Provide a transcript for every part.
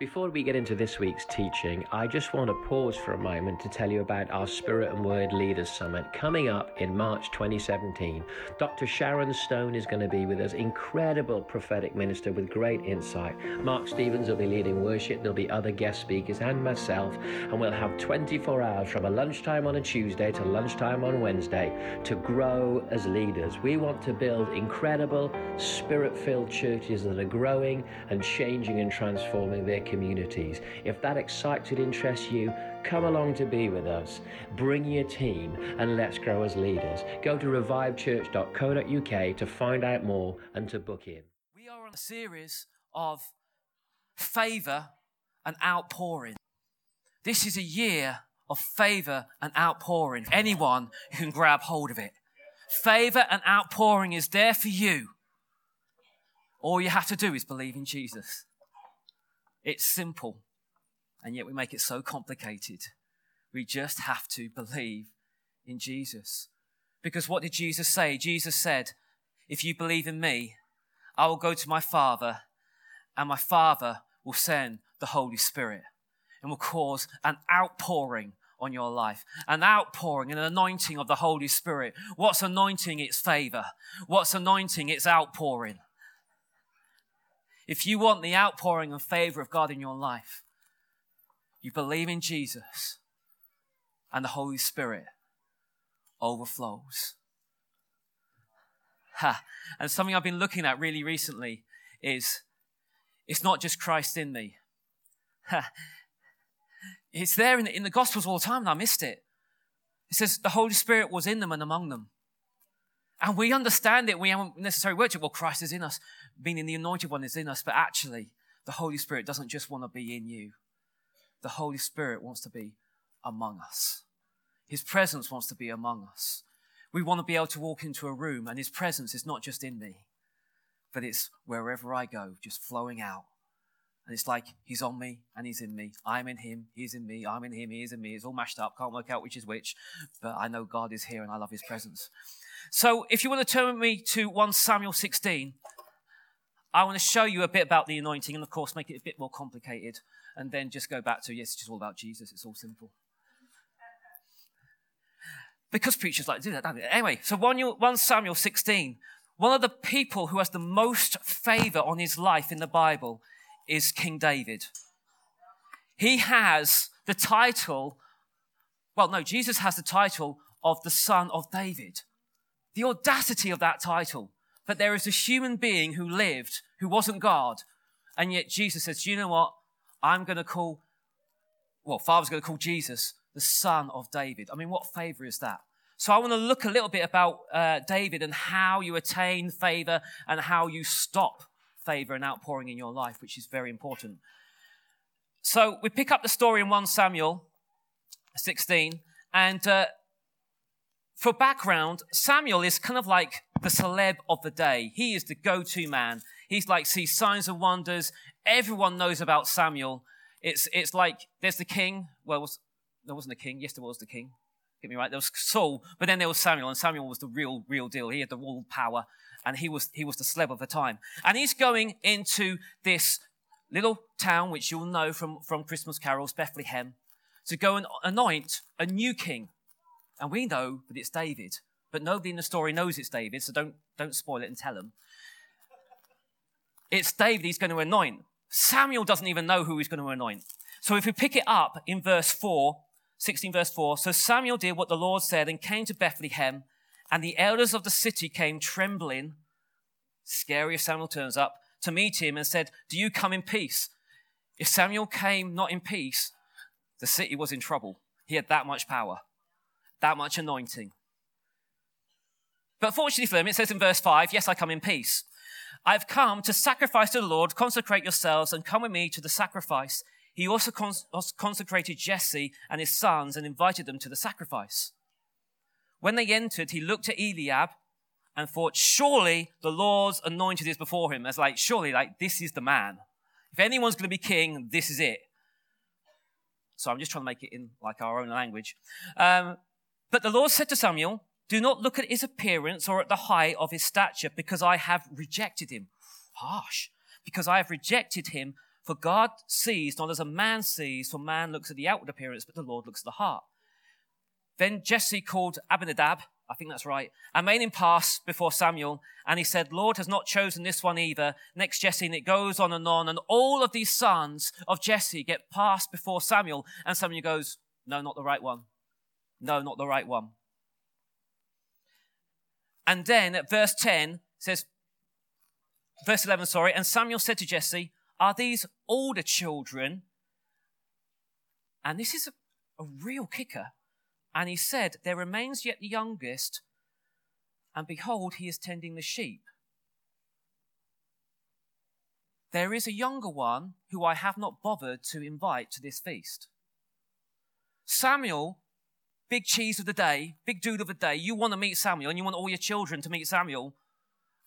Before we get into this week's teaching, I just want to pause for a moment to tell you about our Spirit and Word Leaders Summit coming up in March 2017. Dr. Sharon Stone is going to be with us, incredible prophetic minister with great insight. Mark Stevens will be leading worship, there'll be other guest speakers and myself, and we'll have 24 hours from a lunchtime on a Tuesday to lunchtime on Wednesday to grow as leaders. We want to build incredible, spirit filled churches that are growing and changing and transforming their communities. If that excites and interests you, come along to be with us. Bring your team and let's grow as leaders. Go to revivechurch.co.uk to find out more and to book in. We are on a series of favor and outpouring. This is a year of favor and outpouring. Anyone who can grab hold of it. Favor and outpouring is there for you. All you have to do is believe in Jesus. It's simple, and yet we make it so complicated. We just have to believe in Jesus. Because what did Jesus say? Jesus said, If you believe in me, I will go to my Father, and my Father will send the Holy Spirit and will cause an outpouring on your life. An outpouring, and an anointing of the Holy Spirit. What's anointing? It's favor. What's anointing? It's outpouring. If you want the outpouring and favor of God in your life, you believe in Jesus and the Holy Spirit overflows. Ha. And something I've been looking at really recently is it's not just Christ in me. Ha. It's there in the, in the Gospels all the time, and I missed it. It says the Holy Spirit was in them and among them. And we understand it. We haven't necessarily worked it. Well, Christ is in us, meaning the anointed one is in us. But actually, the Holy Spirit doesn't just want to be in you. The Holy Spirit wants to be among us. His presence wants to be among us. We want to be able to walk into a room and His presence is not just in me, but it's wherever I go, just flowing out. And it's like He's on me and He's in me. I'm in Him, He's in me, I'm in Him, He is in me. It's all mashed up, can't work out which is which, but I know God is here and I love His presence. So if you want to turn with me to 1 Samuel 16, I want to show you a bit about the anointing and, of course, make it a bit more complicated and then just go back to, yes, it's just all about Jesus. It's all simple. Because preachers like to do that, don't they? Anyway, so 1 Samuel 16, one of the people who has the most favor on his life in the Bible is King David. He has the title, well, no, Jesus has the title of the son of David. The audacity of that title. But there is a human being who lived, who wasn't God. And yet Jesus says, you know what? I'm going to call, well, Father's going to call Jesus the son of David. I mean, what favor is that? So I want to look a little bit about uh, David and how you attain favor and how you stop favor and outpouring in your life, which is very important. So we pick up the story in 1 Samuel 16, and uh, for background, Samuel is kind of like the celeb of the day. He is the go-to man. He's like sees signs and wonders. Everyone knows about Samuel. It's it's like there's the king. Well, was, there wasn't a king. Yes, there was the king. Get me right. There was Saul, but then there was Samuel, and Samuel was the real real deal. He had the all power, and he was he was the celeb of the time. And he's going into this little town, which you'll know from from Christmas carols, Bethlehem, to go and anoint a new king and we know that it's David, but nobody in the story knows it's David, so don't, don't spoil it and tell them. It's David he's going to anoint. Samuel doesn't even know who he's going to anoint. So if we pick it up in verse 4, 16 verse 4, so Samuel did what the Lord said and came to Bethlehem, and the elders of the city came trembling, scary if Samuel turns up, to meet him and said, Do you come in peace? If Samuel came not in peace, the city was in trouble. He had that much power that much anointing. But fortunately for them, it says in verse 5, Yes, I come in peace. I've come to sacrifice to the Lord, consecrate yourselves, and come with me to the sacrifice. He also cons- consecrated Jesse and his sons and invited them to the sacrifice. When they entered, he looked at Eliab and thought, Surely the Lord's anointed is before him. As like, surely, like, this is the man. If anyone's going to be king, this is it. So I'm just trying to make it in like our own language. Um, but the Lord said to Samuel, Do not look at his appearance or at the height of his stature, because I have rejected him. Harsh. Because I have rejected him For God sees not as a man sees, for man looks at the outward appearance, but the Lord looks at the heart. Then Jesse called Abinadab, I think that's right, and made him pass before Samuel. And he said, Lord has not chosen this one either. Next Jesse, and it goes on and on. And all of these sons of Jesse get passed before Samuel. And Samuel goes, No, not the right one. No, not the right one. And then at verse 10 says, verse 11, sorry, and Samuel said to Jesse, Are these older children? And this is a, a real kicker. And he said, There remains yet the youngest, and behold, he is tending the sheep. There is a younger one who I have not bothered to invite to this feast. Samuel, big cheese of the day, big dude of the day, you want to meet Samuel and you want all your children to meet Samuel.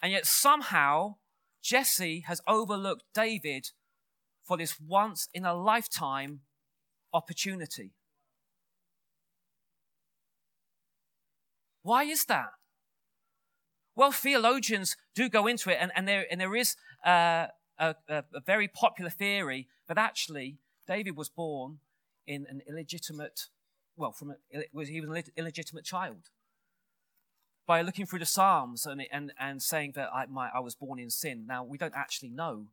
And yet somehow Jesse has overlooked David for this once in a lifetime opportunity. Why is that? Well, theologians do go into it, and, and, there, and there is uh, a, a, a very popular theory that actually David was born in an illegitimate, well, from a, was he was an illegitimate child. By looking through the Psalms and, and, and saying that I, my, I was born in sin. Now, we don't actually know,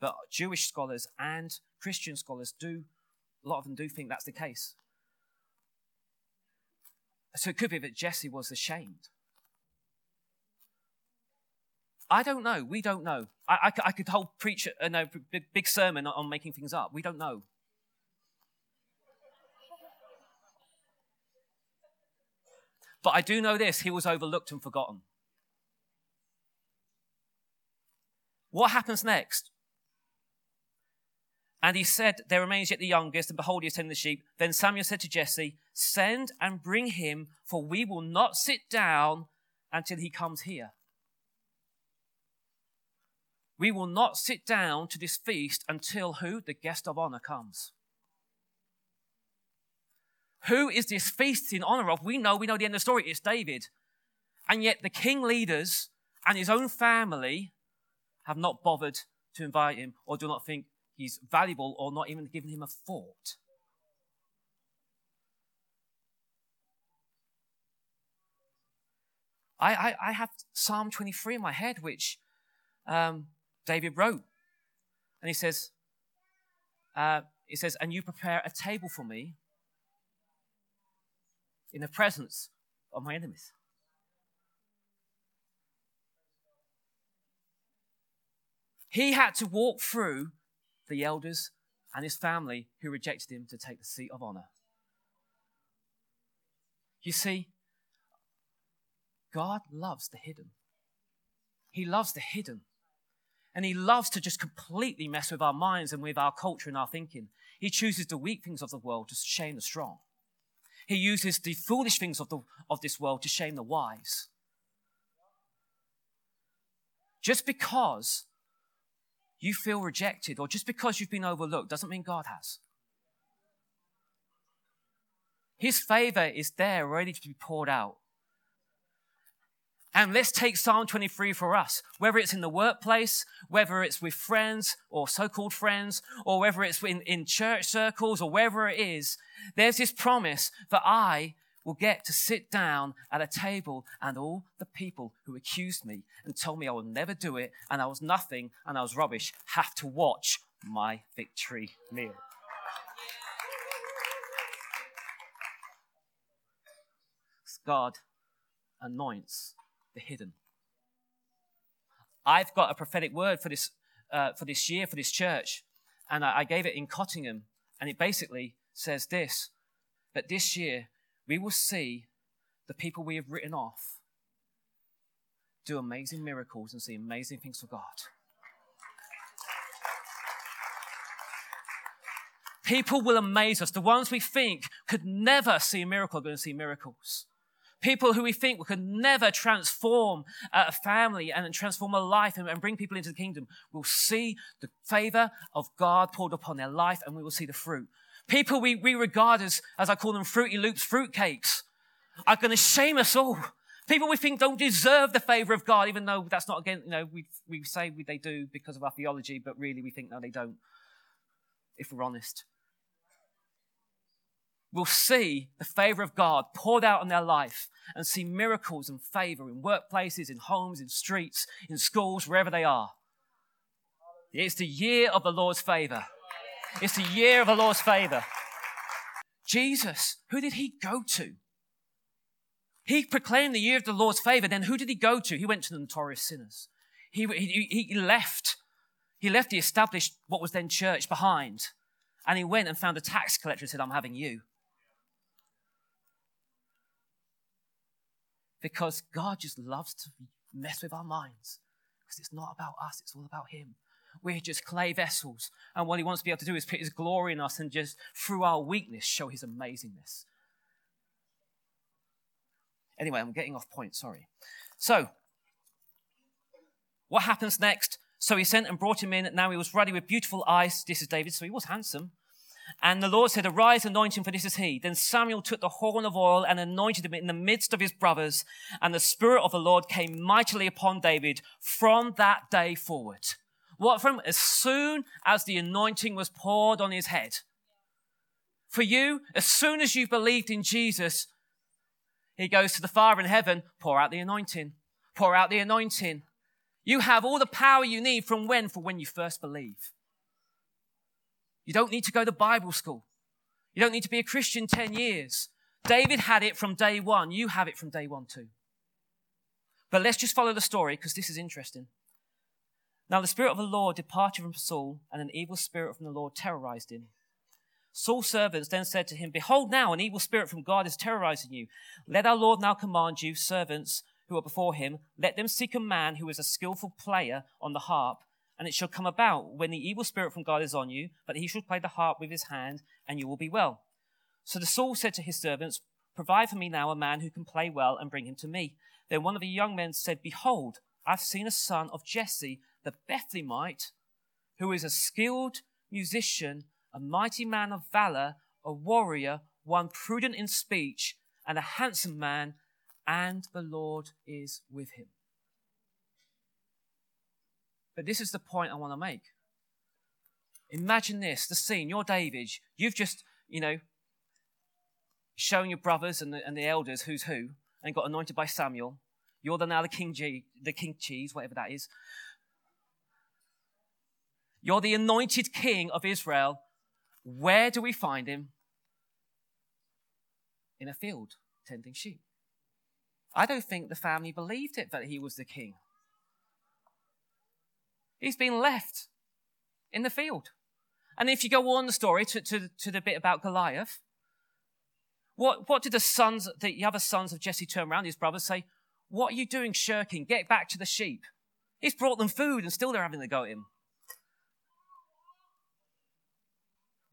but Jewish scholars and Christian scholars do, a lot of them do think that's the case. So it could be that Jesse was ashamed. I don't know. We don't know. I, I, I could hold preach a no, big, big sermon on making things up. We don't know. But I do know this he was overlooked and forgotten. What happens next? And he said, There remains yet the youngest, and behold, he is tending the sheep. Then Samuel said to Jesse, Send and bring him, for we will not sit down until he comes here. We will not sit down to this feast until who? The guest of honor comes. Who is this feast in honor of? We know, we know the end of the story. It's David. And yet the king leaders and his own family have not bothered to invite him or do not think he's valuable or not even given him a thought. I, I, I have Psalm 23 in my head, which um, David wrote. And he says, uh, he says, and you prepare a table for me in the presence of my enemies. He had to walk through the elders and his family who rejected him to take the seat of honor. You see, God loves the hidden. He loves the hidden. And he loves to just completely mess with our minds and with our culture and our thinking. He chooses the weak things of the world to shame the strong. He uses the foolish things of, the, of this world to shame the wise. Just because you feel rejected or just because you've been overlooked doesn't mean God has. His favor is there, ready to be poured out. And let's take Psalm 23 for us, whether it's in the workplace, whether it's with friends or so called friends, or whether it's in, in church circles or wherever it is. There's this promise that I will get to sit down at a table and all the people who accused me and told me I would never do it and I was nothing and I was rubbish have to watch my victory meal. God anoints the hidden. I've got a prophetic word for this, uh, for this year, for this church, and I, I gave it in Cottingham, and it basically says this that this year we will see the people we have written off do amazing miracles and see amazing things for God. People will amaze us. The ones we think could never see a miracle are going to see miracles. People who we think we could never transform uh, a family and transform a life and, bring people into the kingdom will see the favor of God poured upon their life and we will see the fruit. People we, we regard as, as I call them, Fruity Loops fruitcakes are going to shame us all. People we think don't deserve the favor of God, even though that's not again, you know, we, we say they do because of our theology, but really we think no, they don't. if we're honest. We'll see the favor of God poured out in their life and see miracles and favor in workplaces, in homes, in streets, in schools, wherever they are. It's the year of the Lord's favor. It's the year of the Lord's favor. Jesus, who did he go to? He proclaimed the year of the Lord's favor. Then who did he go to? He went to the notorious sinners. He, he, he left. He left the established, what was then church behind. And he went and found a tax collector and said, I'm having you. Because God just loves to mess with our minds. Because it's not about us, it's all about him. We're just clay vessels. And what he wants to be able to do is put his glory in us and just through our weakness show his amazingness. Anyway, I'm getting off point, sorry. So, what happens next? So he sent and brought him in. Now he was ruddy with beautiful eyes. This is David, so he was handsome. And the Lord said, Arise, anoint him, for this is he. Then Samuel took the horn of oil and anointed him in the midst of his brothers. And the Spirit of the Lord came mightily upon David from that day forward. What from? As soon as the anointing was poured on his head. For you, as soon as you believed in Jesus, he goes to the Father in heaven, pour out the anointing, pour out the anointing. You have all the power you need from when? For when you first believe. You don't need to go to Bible school. You don't need to be a Christian 10 years. David had it from day one. You have it from day one too. But let's just follow the story because this is interesting. Now the Spirit of the Lord departed from Saul, and an evil spirit from the Lord terrorized him. Saul's servants then said to him, Behold, now an evil spirit from God is terrorizing you. Let our Lord now command you, servants who are before him, let them seek a man who is a skillful player on the harp. And it shall come about when the evil spirit from God is on you, that he shall play the harp with his hand, and you will be well. So the Saul said to his servants, Provide for me now a man who can play well, and bring him to me. Then one of the young men said, Behold, I've seen a son of Jesse the Bethlehemite, who is a skilled musician, a mighty man of valor, a warrior, one prudent in speech, and a handsome man, and the Lord is with him. But this is the point I want to make. Imagine this the scene. You're David. You've just, you know, shown your brothers and the, and the elders who's who and got anointed by Samuel. You're the, now the king, G, the king cheese, whatever that is. You're the anointed king of Israel. Where do we find him? In a field, tending sheep. I don't think the family believed it that he was the king. He's been left in the field. And if you go on the story to, to, to the bit about Goliath, what, what did the sons, the other sons of Jesse turn around, his brothers, say? What are you doing shirking? Get back to the sheep. He's brought them food and still they're having to go at him.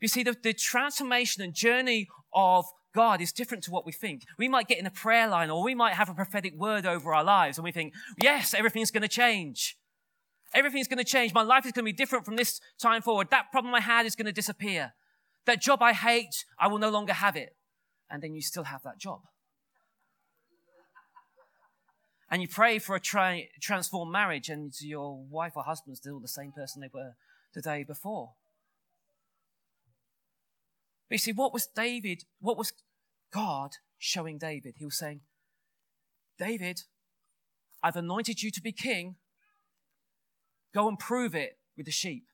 You see, the, the transformation and journey of God is different to what we think. We might get in a prayer line or we might have a prophetic word over our lives and we think, yes, everything's going to change. Everything's going to change. My life is going to be different from this time forward. That problem I had is going to disappear. That job I hate, I will no longer have it. And then you still have that job. And you pray for a tra- transformed marriage and your wife or husband's still the same person they were the day before. But you see, what was David, what was God showing David? He was saying, David, I've anointed you to be king. Go and prove it with the sheep.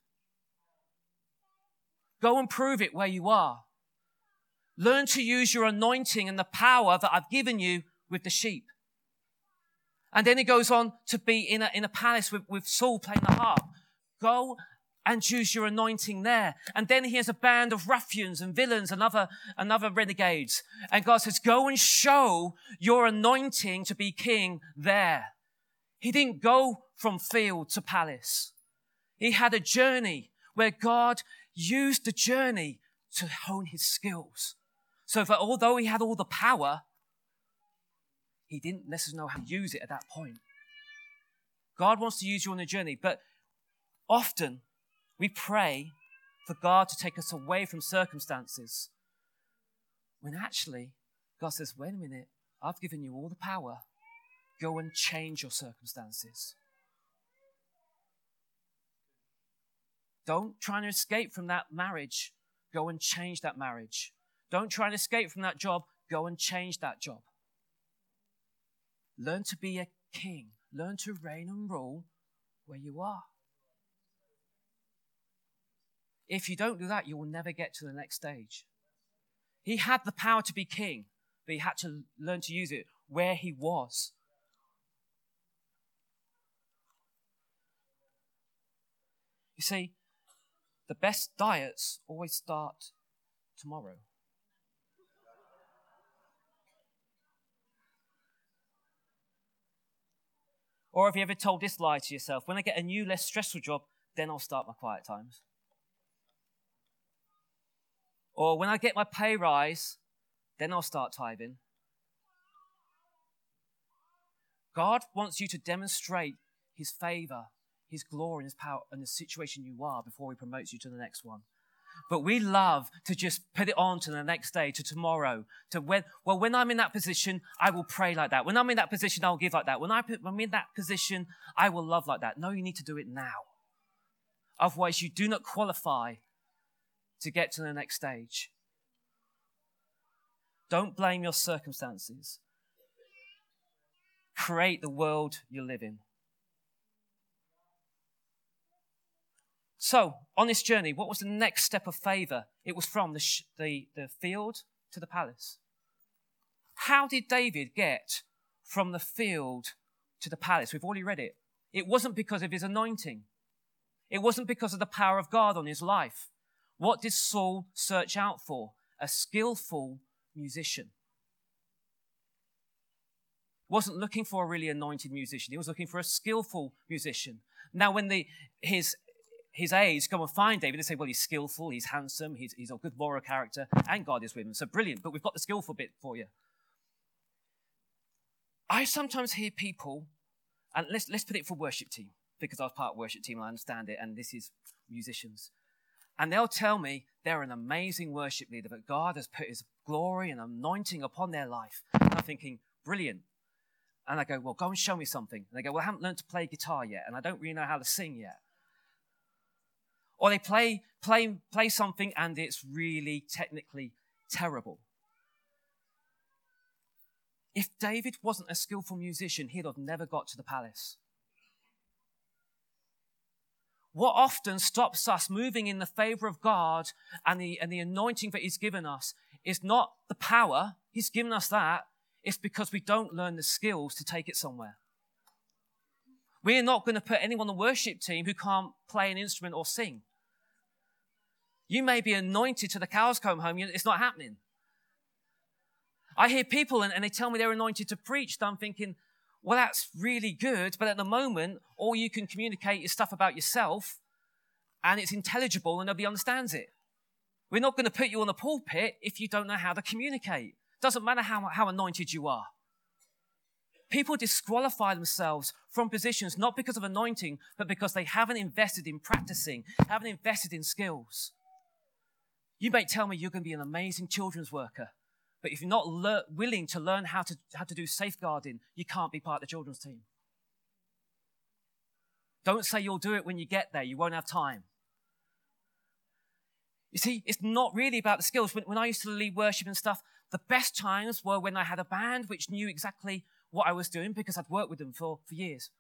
Go and prove it where you are. Learn to use your anointing and the power that I've given you with the sheep. And then he goes on to be in a, in a palace with, with Saul playing the harp. Go and use your anointing there. And then he has a band of ruffians and villains and other, and other renegades. And God says, go and show your anointing to be king there. He didn't go from field to palace. He had a journey where God used the journey to hone his skills. So that although he had all the power, he didn't necessarily know how to use it at that point. God wants to use you on the journey, but often we pray for God to take us away from circumstances. When actually, God says, wait a minute, I've given you all the power. Go and change your circumstances. Don't try and escape from that marriage. Go and change that marriage. Don't try and escape from that job. Go and change that job. Learn to be a king. Learn to reign and rule where you are. If you don't do that, you will never get to the next stage. He had the power to be king, but he had to learn to use it where he was. You see, the best diets always start tomorrow. Or have you ever told this lie to yourself? When I get a new, less stressful job, then I'll start my quiet times. Or when I get my pay rise, then I'll start tithing. God wants you to demonstrate his favor, his glory, and his power and the situation you are before he promotes you to the next one. But we love to just put it on to the next day, to tomorrow, to when, well, when I'm in that position, I will pray like that. When I'm in that position, I'll give like that. When I'm in that position, I will love like that. No, you need to do it now. Otherwise, you do not qualify to get to the next stage. Don't blame your circumstances. Create the world you live in. So, on this journey, what was the next step of favor? It was from the, sh- the, the field to the palace. How did David get from the field to the palace? We've already read it. It wasn't because of his anointing. It wasn't because of the power of God on his life. What did Saul search out for? A skillful musician. Wasn't looking for a really anointed musician. He was looking for a skillful musician. Now, when the, his his aides come and find David. They say, well, he's skillful, he's handsome, he's, he's a good moral character, and God is with him. So brilliant, but we've got the skillful bit for you. I sometimes hear people, and let's, let's put it for worship team, because I was part of worship team and I understand it, and this is musicians. And they'll tell me they're an amazing worship leader, but God has put his glory and anointing upon their life. And I'm thinking, brilliant. And I go, well, go and show me something. And they go, well, I haven't learned to play guitar yet, and I don't really know how to sing yet or they play, play, play something and it's really technically terrible. If David wasn't a skillful musician, he'd have never got to the palace. What often stops us moving in the favor of God and the, and the anointing that He's given us is not the power, He's given us that, it's because we don't learn the skills to take it somewhere. We're not going to put anyone on the worship team who can't play an instrument or sing. You may be anointed to the cows come home, it's not happening. I hear people and, and they tell me they're anointed to preach, I'm thinking, well, that's really good, but at the moment, all you can communicate is stuff about yourself, and it's intelligible and nobody understands it. We're not going to put you on the pulpit if you don't know how to communicate. Doesn't matter how, how anointed you are. People disqualify themselves from positions not because of anointing, but because they haven't invested in practicing, haven't invested in skills. You may tell me you're going to be an amazing children's worker, but if you're not le- willing to learn how to, how to do safeguarding, you can't be part of the children's team. Don't say you'll do it when you get there. You won't have time. You see, it's not really about the skills. When, when I used to lead worship and stuff, the best times were when I had a band which knew exactly what I was doing because I'd worked with them for, for years.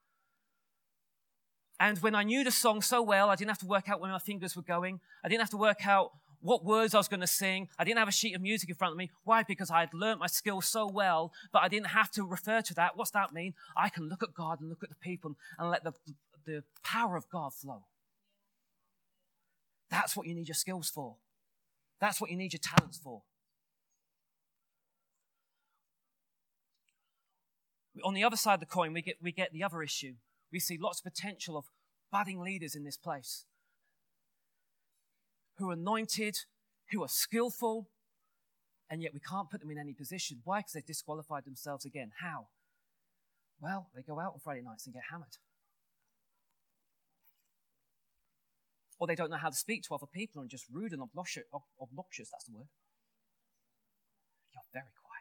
And when I knew the song so well, I didn't have to work out where my fingers were going. I didn't have to work out what words I was going to sing. I didn't have a sheet of music in front of me. Why? Because I had learnt my skill so well, but I didn't have to refer to that. What's that mean? I can look at God and look at the people and let the, the power of God flow. That's what you need your skills for. That's what you need your talents for. On the other side of the coin, we get, we get the other issue. We see lots of potential of budding leaders in this place who are anointed, who are skillful, and yet we can't put them in any position. Why? Because they've disqualified themselves again. How? Well, they go out on Friday nights and get hammered. Or they don't know how to speak to other people and just rude and obnoxious. obnoxious that's the word. You're very quiet.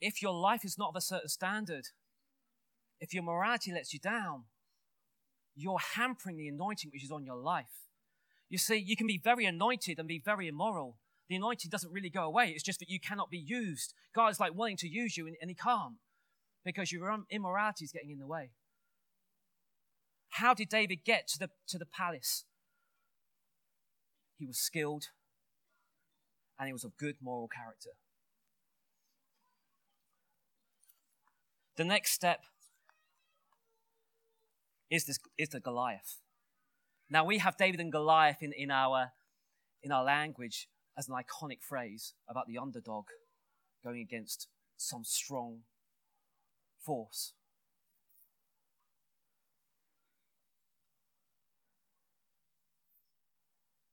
If your life is not of a certain standard, if your morality lets you down, you're hampering the anointing which is on your life. You see, you can be very anointed and be very immoral. The anointing doesn't really go away. It's just that you cannot be used. God is like wanting to use you and, and He can't because your immorality is getting in the way. How did David get to the, to the palace? He was skilled and he was of good moral character. The next step is, this, is the Goliath. Now we have David and Goliath in, in, our, in our language as an iconic phrase about the underdog going against some strong force.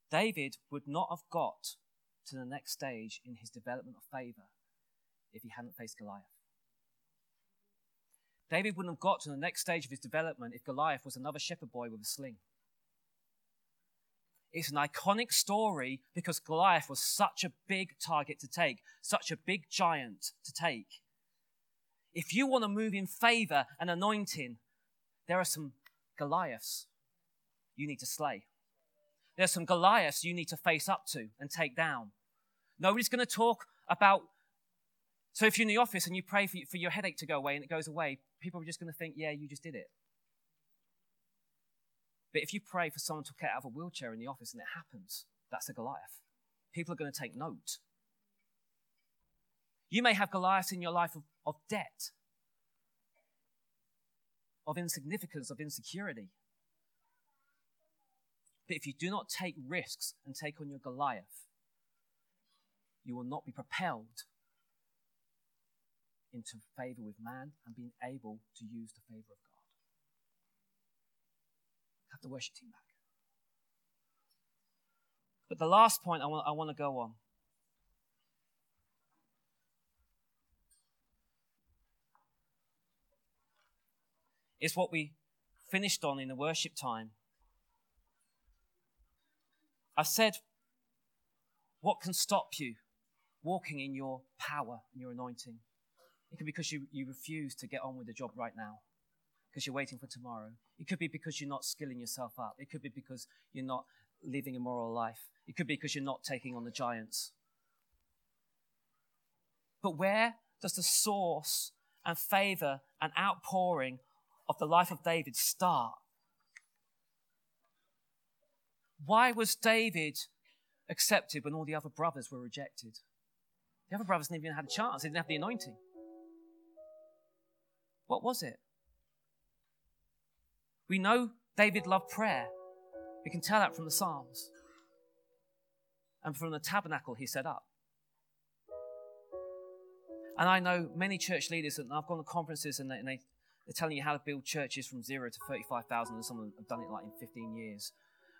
David would not have got to the next stage in his development of favor if he hadn't faced Goliath. David wouldn't have got to the next stage of his development if Goliath was another shepherd boy with a sling. It's an iconic story because Goliath was such a big target to take, such a big giant to take. If you want to move in favor and anointing, there are some Goliaths you need to slay. There's some Goliaths you need to face up to and take down. Nobody's going to talk about. So if you're in the office and you pray for, for your headache to go away and it goes away, people are just going to think, yeah, you just did it. But if you pray for someone to get out of a wheelchair in the office and it happens, that's a Goliath. People are going to take note. You may have Goliaths in your life of, of debt, of insignificance, of insecurity. But if you do not take risks and take on your Goliath, you will not be propelled into favor with man and being able to use the favor of God. Have the worship team back. But the last point I want, I want to go on is what we finished on in the worship time. I said, what can stop you walking in your power and your anointing? It could be because you, you refuse to get on with the job right now, because you're waiting for tomorrow. It could be because you're not skilling yourself up. It could be because you're not living a moral life. It could be because you're not taking on the giants. But where does the source and favor and outpouring of the life of David start. Why was David accepted when all the other brothers were rejected? The other brothers didn't even have a chance, they didn't have the anointing. What was it? We know David loved prayer. We can tell that from the Psalms and from the tabernacle he set up. And I know many church leaders, and I've gone to conferences and they, and they they're telling you how to build churches from zero to 35,000, and some of them have done it like in 15 years.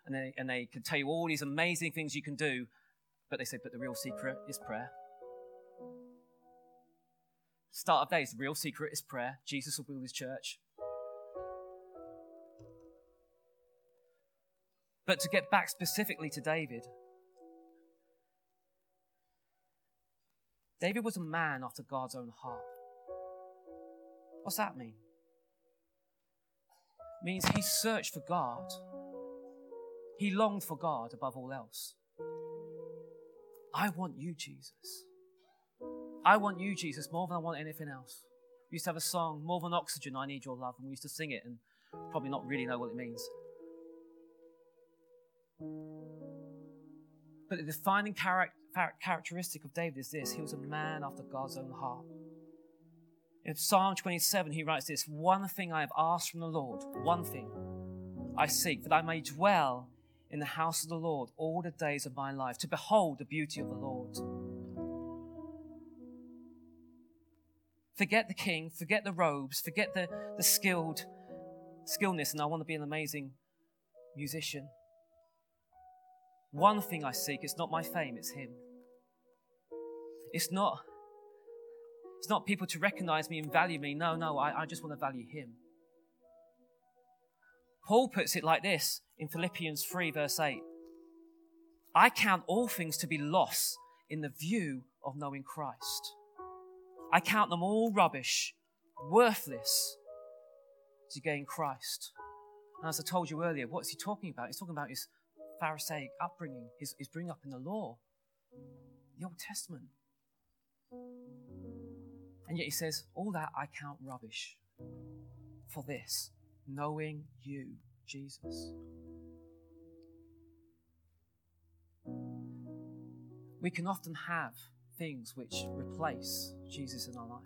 And they, and they can tell you all these amazing things you can do, but they say, but the real secret is prayer. Start of days, the real secret is prayer. Jesus will build his church. But to get back specifically to David, David was a man after God's own heart. What's that mean? means he searched for God. He longed for God above all else. I want you, Jesus. I want you, Jesus, more than I want anything else. We used to have a song, More Than Oxygen, I Need Your Love, and we used to sing it and probably not really know what it means. But the defining characteristic of David is this he was a man after God's own heart. In Psalm 27, he writes this One thing I have asked from the Lord, one thing I seek, that I may dwell in the house of the Lord all the days of my life, to behold the beauty of the Lord. Forget the king, forget the robes, forget the, the skilled skillness, and I want to be an amazing musician. One thing I seek, it's not my fame, it's him. It's not it's not people to recognize me and value me. No, no, I, I just want to value him. Paul puts it like this in Philippians 3, verse 8 I count all things to be loss in the view of knowing Christ. I count them all rubbish, worthless, to gain Christ. And as I told you earlier, what's he talking about? He's talking about his Pharisaic upbringing, his, his bringing up in the law, the Old Testament. And yet he says, All that I count rubbish for this, knowing you, Jesus. We can often have things which replace Jesus in our life.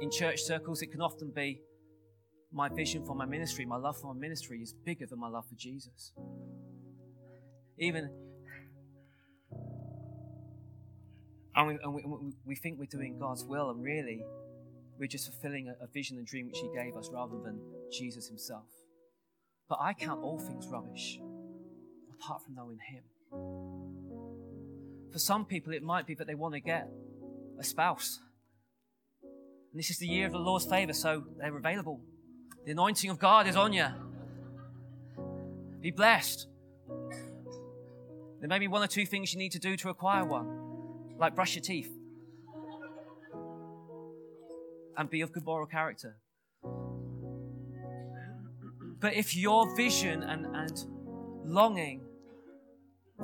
In church circles, it can often be my vision for my ministry, my love for my ministry is bigger than my love for Jesus. Even, and we, and we, we think we're doing God's will, and really, we're just fulfilling a, a vision and dream which He gave us rather than Jesus Himself. But I count all things rubbish apart from knowing Him. For some people, it might be that they want to get a spouse. And this is the year of the Lord's favor, so they're available. The anointing of God is on you. Be blessed. There may be one or two things you need to do to acquire one, like brush your teeth and be of good moral character. But if your vision and, and longing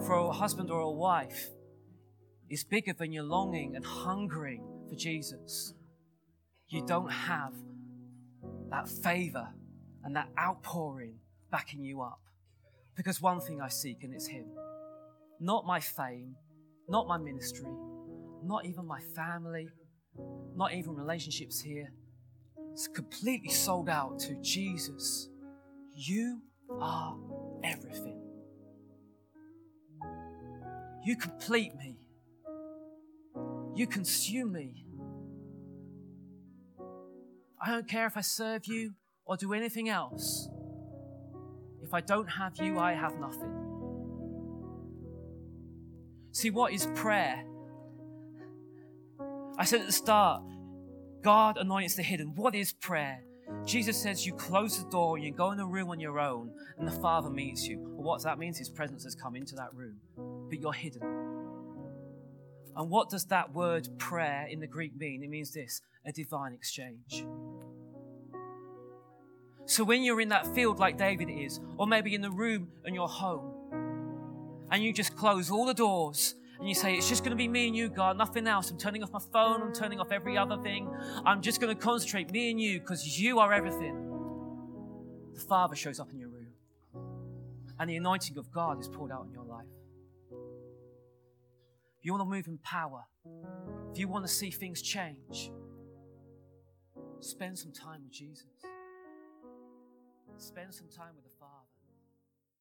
for a husband or a wife is bigger than your longing and hungering for Jesus, you don't have that favor and that outpouring backing you up. Because one thing I seek, and it's Him. Not my fame, not my ministry, not even my family, not even relationships here. It's completely sold out to Jesus. You are everything. You complete me. You consume me. I don't care if I serve you or do anything else. If I don't have you, I have nothing. See, what is prayer? I said at the start, God anoints the hidden. What is prayer? Jesus says you close the door, you go in a room on your own, and the Father meets you. Well, what that means? His presence has come into that room, but you're hidden. And what does that word prayer in the Greek mean? It means this a divine exchange. So when you're in that field like David is, or maybe in the room in your home, and you just close all the doors and you say, It's just going to be me and you, God, nothing else. I'm turning off my phone, I'm turning off every other thing. I'm just going to concentrate, me and you, because you are everything. The Father shows up in your room, and the anointing of God is poured out in your life. You want to move in power, if you want to see things change, spend some time with Jesus. Spend some time with the.